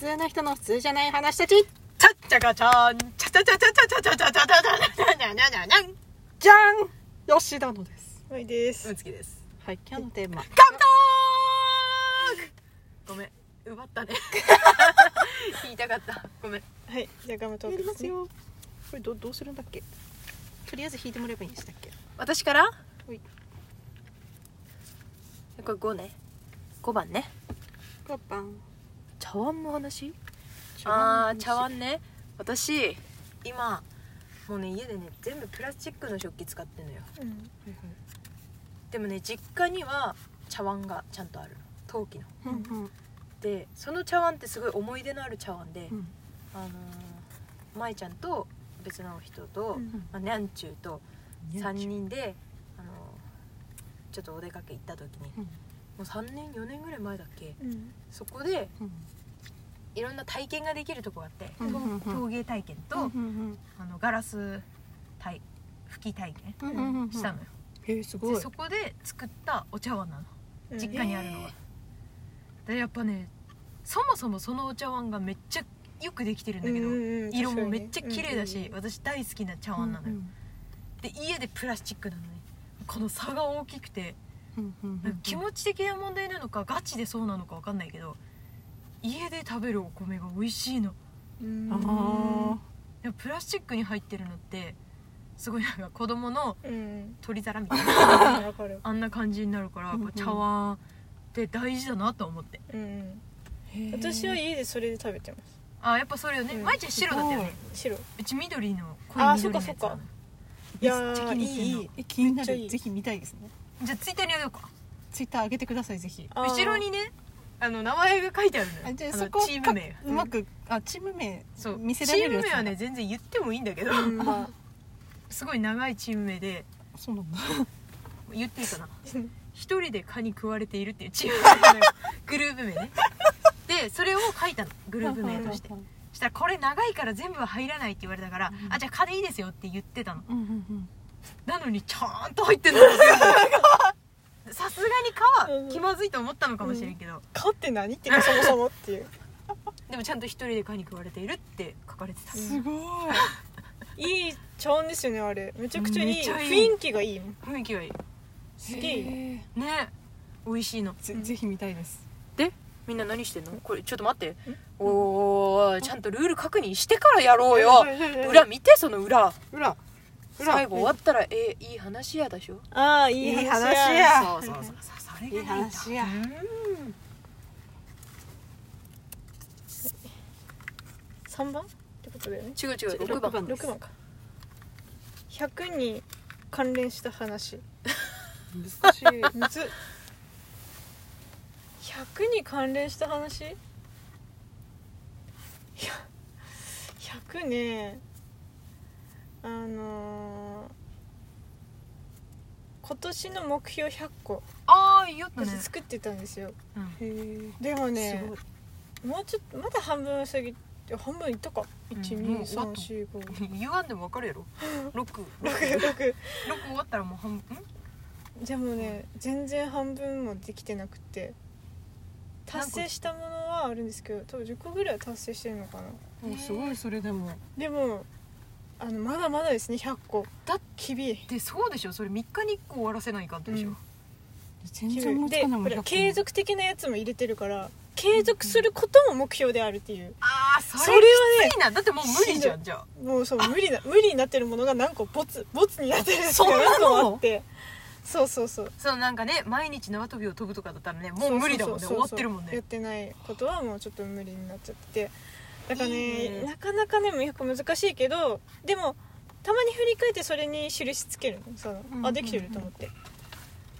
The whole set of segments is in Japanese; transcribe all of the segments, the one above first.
通な人の普通じゃない話たち。チャッチャカチャンチャチャチャチャチャチャチャチャチャチャチャチャチャチャじゃん吉田のですはいですうつきですはい今日のテーマカムトークごめん奪ったね言いたかったごめんはいじゃあガムトークりますよこれどどうするんだっけとりあえず引いてもらえばいいんでしたっけ私からほいこれ5ね5番ね5番茶碗の話？あー茶碗ね。私今もうね家でね全部プラスチックの食器使ってんのよ。うん。でもね実家には茶碗がちゃんとある。の陶器の。うんうん。でその茶碗ってすごい思い出のある茶碗で、うん。あのー舞ちゃんと別の人と、うん。まあ、にゃんちゅうと3人で、あのーちょっとお出かけ行った時に、うん。もう3年4年ぐらい前だっけ？うん。そこでうん。いろんな体験ができるとこがあって、うん。うん。うん。陶芸体験と、うん。うん。あのガラス体拭き体験うん。うん。うん。したのよ、へえすごい。でそこで作ったお茶碗なの。うん。実家にあるのは、でやっぱねそもそもそのお茶碗がめっちゃよくできてるんだけど、うんうんうん。色もめっちゃ綺麗だし、うん私大好きな茶碗なのよ、で家でプラスチックなのにこの差が大きくて気持ち的な問題なのかガチでそうなのか分かんないけど家で食べるお米が美味しいの。うん。あでもプラスチックに入ってるのってすごいなんか子供のうん取り皿みたいな。わかる。あんな感じになるからやっぱ茶碗って大事だなと思って。うんー。私は家でそれで食べてます。あやっぱそれよね。うん。舞ちゃん白だったよね。白。うち緑の濃あい緑のやつ。そっかそっかいやめっちゃー気に入ってんのいい。気になるぜひ見たいですね。じゃあツイッターにあげようか。ツイッター上げてくださいぜひ。後ろにねあの名前が書いてあるのよ。あじゃああのそこチーム名。かうまくあチーム名そう見せチられるやつ。ーム名はね全然言ってもいいんだけど、すごい長いチーム名で。そうなんだ。言っていいかな。一人で蚊に食われているっていうチーム名グループ名ね。でそれを書いたの。グループ名として。そしたらこれ長いから全部は入らないって言われたから、うん。あじゃあ蚊でいいですよって言ってたの。うんうんうん。なのにちゃんと入ってんの さすがに蚊は気まずいと思ったのかもしれんけど、蚊って何っていうかそもそもっていう。でもちゃんと一人で蚊に食われているって書かれてた、うんすごい。いい茶碗ですよねあれ。めちゃくちゃいい。めっちゃいい。雰囲気がいいもん。雰囲気がいい。すげえいい。ね。美味しいの。ぜぜひ見たいです。でみんな何してんの？これちょっと待って。おーちゃんとルール確認してからやろうよ。裏見てその裏。裏。裏。最後終わったらえいい話やでしょ。ああいい話いい話や。やそうそうそう。そうそれがいい話や。うん。3番？ってことだよね。違う違う6六番。番です。6番か。100に関連した話。難しい。むずっ100に関連した話？いや100ね。あのー今年の目標100個。ああいいよったね私作ってたんですよ。うん。へえでもねもうちょっとまだ半分過ぎて半分いったか？うんもう終わった。12345言わんでも分かるやろ。6 6 6終わったらもう半分？んでもね全然半分もできてなくて達成したものはあるんですけど多分10個ぐらいは達成してるのかな。もうすごいそれでも。でもあのまだまだですね100個。だっきびでそうでしょ。それ3日に1個終わらせないかんでしょ、うん。全然思いつかないもんで100個継続的なやつも入れてるから継続することも目標であるっていう。ああそれそれはねきついな。だってもう無理じゃんじゃあ。もうそう無理な無理になってるものが何個ボツボツになってるやつが何個もあってそうそうそう。そうなんかね毎日縄跳びを飛ぶとかだったらねもう無理だもんねそうそうそう終わってるもんね。やってないことはもうちょっと無理になっちゃってて。だからねいいね。なかなかね100個難しいけどでもたまに振り返ってそれに印つけるの。その、うんあできてると思って。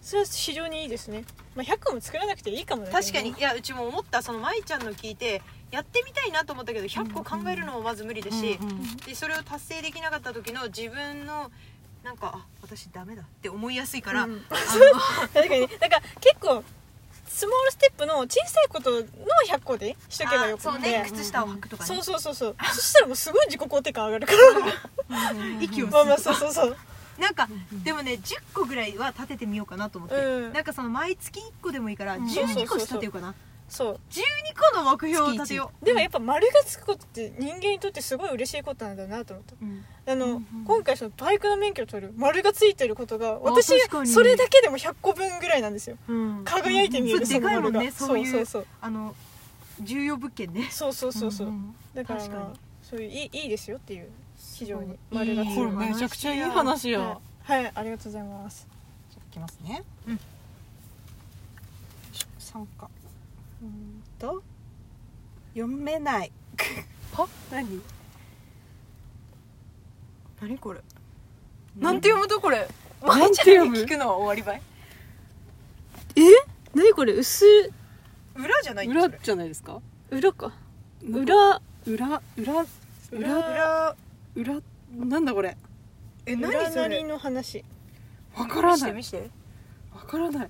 それは非常にいいですね、まあ、100個も作らなくていいかもだけど確かに。いやうちも思った。その舞ちゃんの聞いてやってみたいなと思ったけど100個考えるのもまず無理だし、うんうん。でそれを達成できなかった時の自分のなんかあ私ダメだって思いやすいから、うん。あ 確かに。だから結構スモールステップの小さいことの100個でしとけばよくて。あそうね靴下を履くとかね。そうそうそうそう。そしたらもうすごい自己肯定感上がるから。息をまあまあそうそうそう。なんかでもね10個ぐらいは立ててみようかなと思って、うん。なんかその毎月1個でもいいからうん。11個立てようかな、そう。12個の目標を立てよでもやっぱ丸がつくことって人間にとってすごい嬉しいことなんだなと思った。う、うん。あの、うんうん今回そのバイクの免許を取る丸がついてることが私それだけでも100個分ぐらいなんですよ。うん。輝いて見える、うん。それでかいもんその丸がねそういうそうそう。あの重要物件ね。そうそうそうそう、んんだから、確かに。まあ、そういういいいいですよっていう非常に。いい。丸がつくこれめちゃくちゃいい話はい、はい、ありがとうございます。じゃあいきますね。うん。参加うーんと読めない。は？何？何これ？なんて読むとこれ？なんて読む？聞くのは終わりばい？え？何これ？薄？裏じゃない裏じゃないですか？裏か。裏？裏？裏？裏？裏？裏？なんだこれ？え何？それの話？わから見しないて見してわからない。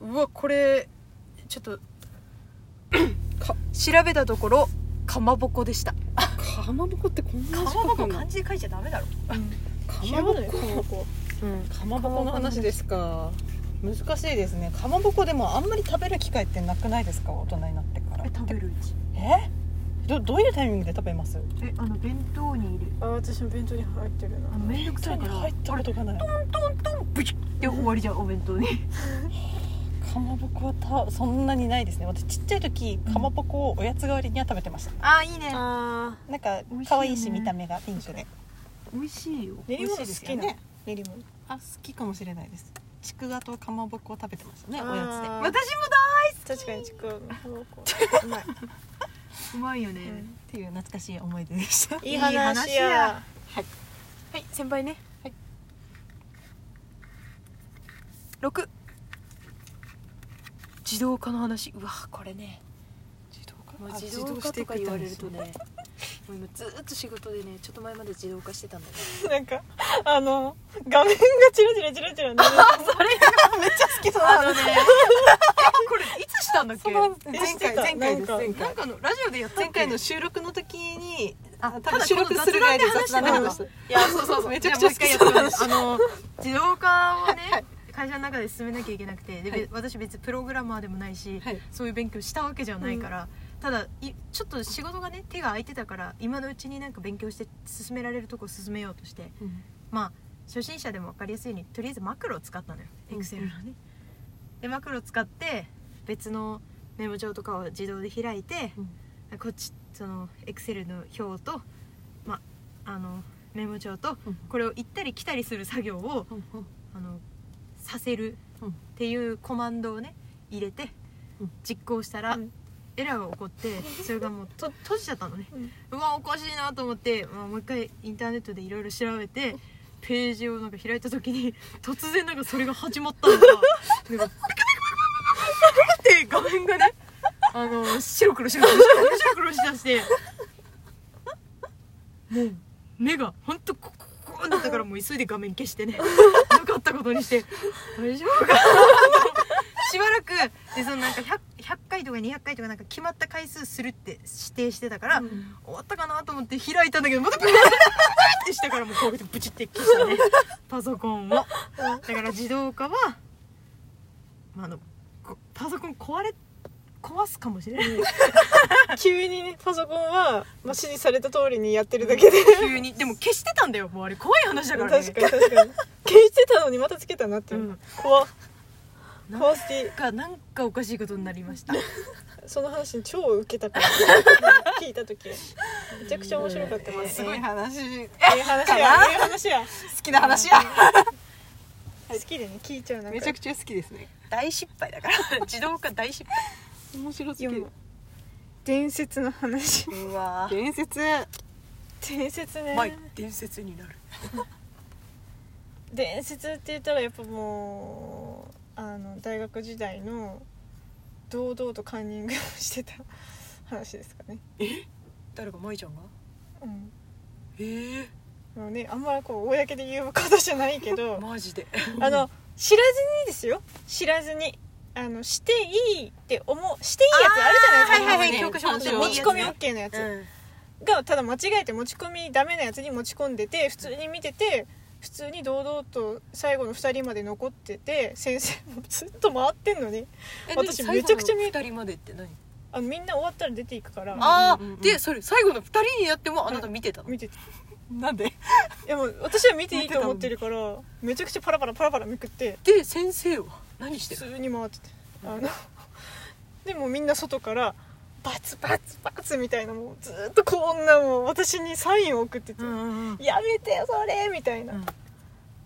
うわこれちょっとか 調べたところかまぼこでした。かまぼこってこんなかま字書くのぼこ漢字で書いちゃダメだろ。か知まぼこらないかまぼこ。うん。かまぼこの話ですか？難しいですね。かまぼこでもあんまり食べる機会ってなくないですか？大人になってから。え食べるうちえ？どどういうタイミングで食べます？えあの弁当に入れる。あ私の弁当に入ってるな。あのめんどくさいから。入ったことがない。トントントンブチッで終わりじゃんお弁当に かまぼこはたそんなにないですね。私ちっちゃい時かまぼこをおやつ代わりには食べてました、あいいね。あなんか美味しいよね可愛いし見た目がピンクで。美味しいよ練り物好美味しいですきな練り物。あ好きかもしれないです。ちくわとかまぼこを食べてましたねおやつで。私も大確かにちくわのかまぼこ。うまい好きうまいよね、うん。っていう懐かしい思い出でした。いい話や。はい。先輩ね。はい。6自動化の話。うわこれね。自動化？もうあ自動化とか言われるとね。もう今ずーっと仕事でねちょっと前まで自動化してたんだけなんかあの画面がチラチラチラチラなるめっちゃ好きそうどなあのね。これいつしたんだっけ？前回前回です前回。なんかのラジオでやった前回の収録の時にあ多分収録するぐらいで雑談で話したいやそうそうそう。めちゃくちゃ好きじゃあもうあの自動化をね、会社の中で進めなきゃいけなくてで、はい。私別にプログラマーでもないし、はい。そういう勉強したわけじゃないから、ただいちょっと仕事がね手が空いてたから今のうちになんか勉強して進められるとこ進めようとしてまあ初心者でも分かりやすいようにとりあえずマクロを使ったのようん。エクセルのね、でマクロを使って別のメモ帳とかを自動で開いて、こっちそのエクセルの表と、まあのメモ帳とうん。これを行ったり来たりする作業をあのさせるうん。っていうコマンドをね入れてうん。実行したら、うん。エラーが起こって それがもうと閉じちゃったのね、うわおかしいなと思って、まあ、もう一回インターネットでいろいろ調べてページをなんか開いた時に 突然なんかそれが始まったのが なんかって画面がねあの白黒白黒白黒白黒しだしてもう目がほんったからもう急いで画面消してね。なかったことにして。大丈夫かな。しばらくでそのなんか 100, 100回とか200回とかなんか決まった回数するって指定してたから、終わったかなと思って開いたんだけどまたブワーってしたからもうこうやってブチって消したね。パソコンを。だから自動化は、まあ、あのこパソコン壊れ壊すかもしれない。急にねパソコンは、まあ、指示された通りにやってるだけで。急に。でも消してたんだよ。もうあれ怖い話だからね。確かに確かに。消してたのにまたつけたなっていう、うん。怖っ。なん怖すぎ。かなんかおかしいことになりました。その話に超ウケたから。聞いた時。めちゃくちゃ面白かったですすごい話。好いい話や。いい話や。きな話や。好きでね聞いちゃうなめちゃくちゃ好きですね。大失敗だから。自動化大失敗面白すぎる。読む。伝説の話。うわ。伝説。伝説ね。前伝説になる。伝説って言ったらやっぱもうあの大学時代の堂々とカンニングをしてた話ですかね。誰が舞ちゃんが？うん。ええもうねあんまりこう公で言うことじゃないけど。マジで。あの知らずにですよ。知らずにあのしていいって思うしていいやつあるじゃないですかはいはいはい今教科書持ち込み OK のやつ、うん。がただ間違えて持ち込みダメなやつに持ち込んでて普通に見てて普通に堂々と最後の2人まで残ってて先生もずっと回ってんのに。え私でめちゃくちゃ見え最後の二人までって何？あのみんな終わったら出ていくから。ああ、うんうんうん。でそれ最後の二人になってもあなた見てたの、見ててなんで？いやもう私は見ていいと思ってるからめちゃくちゃパラパラパラパラめくって。で先生は？何して普る通に回ってて。あの でもみんな外からバツバツバツみたいなもうずっとこんなもう私にサインを送ってて、んうんやめてよそれみたいな、うん。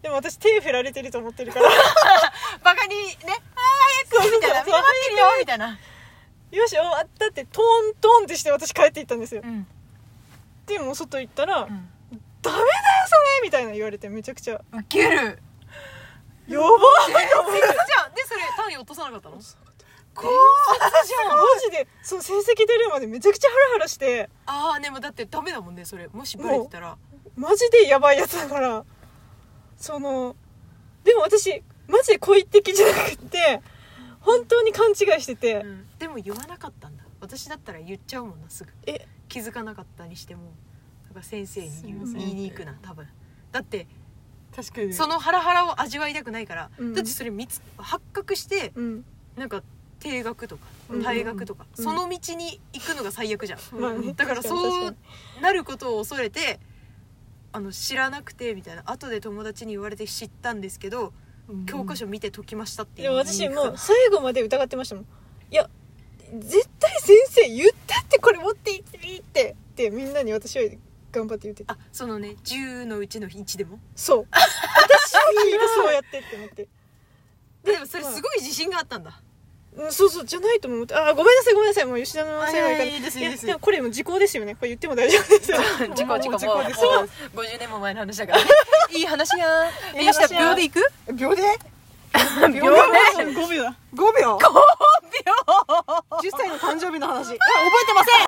でも私手振られてると思ってるから。バカにねあー早くみたいな。みんな待ってるよみたいな。よし終わったってトントンってして私帰っていったんですよ。うん。でもう外行ったら、うん。ダメだよそれみたいな言われてめちゃくちゃ。ウケるやばいじゃん。でそれ単位落とさなかったの？こじゃん。マジで。その成績出るまでめちゃくちゃハラハラして。ああでもだってダメだもんねそれ。もしバレてたら。マジでやばいやつだから。そのでも私マジで故意的じゃなくて本当に勘違いしてて、うん。でも言わなかったんだ。私だったら言っちゃうもんなすぐ。え。気づかなかったにしても。なんか先生に言いに行くな多分。だって確かに。そのハラハラを味わいたくないから、うん。だってそれ見つ発覚してうん。なんか定額とかうん退学とか、うん。その道に行くのが最悪じゃん、まあねだから確かにそう確なることを恐れてあの知らなくてみたいな後で友達に言われて知ったんですけど、教科書見て解きましたっていう。でも私もう最後まで疑ってましたもん。いや絶対先生言ったってこれ持っていっていいってってみんなに私は頑張って言ってて。あそのね10のうちの1でも？そう。私は聞いてそうやってって思って。でもそれすごい自信があったんだ。うんそうそうじゃないと思って。あーごめんなさいごめんなさい。もう吉田のせいはいかあいやいやいいですいいです。やでもこれも時効ですよね。これ言っても大丈夫ですよ。事故事故事故ですもう50年も前の話だからね。いい話や吉田秒で行く？秒で？秒で？5秒だ。5秒。5秒。10歳の誕生日の話。あ覚えてません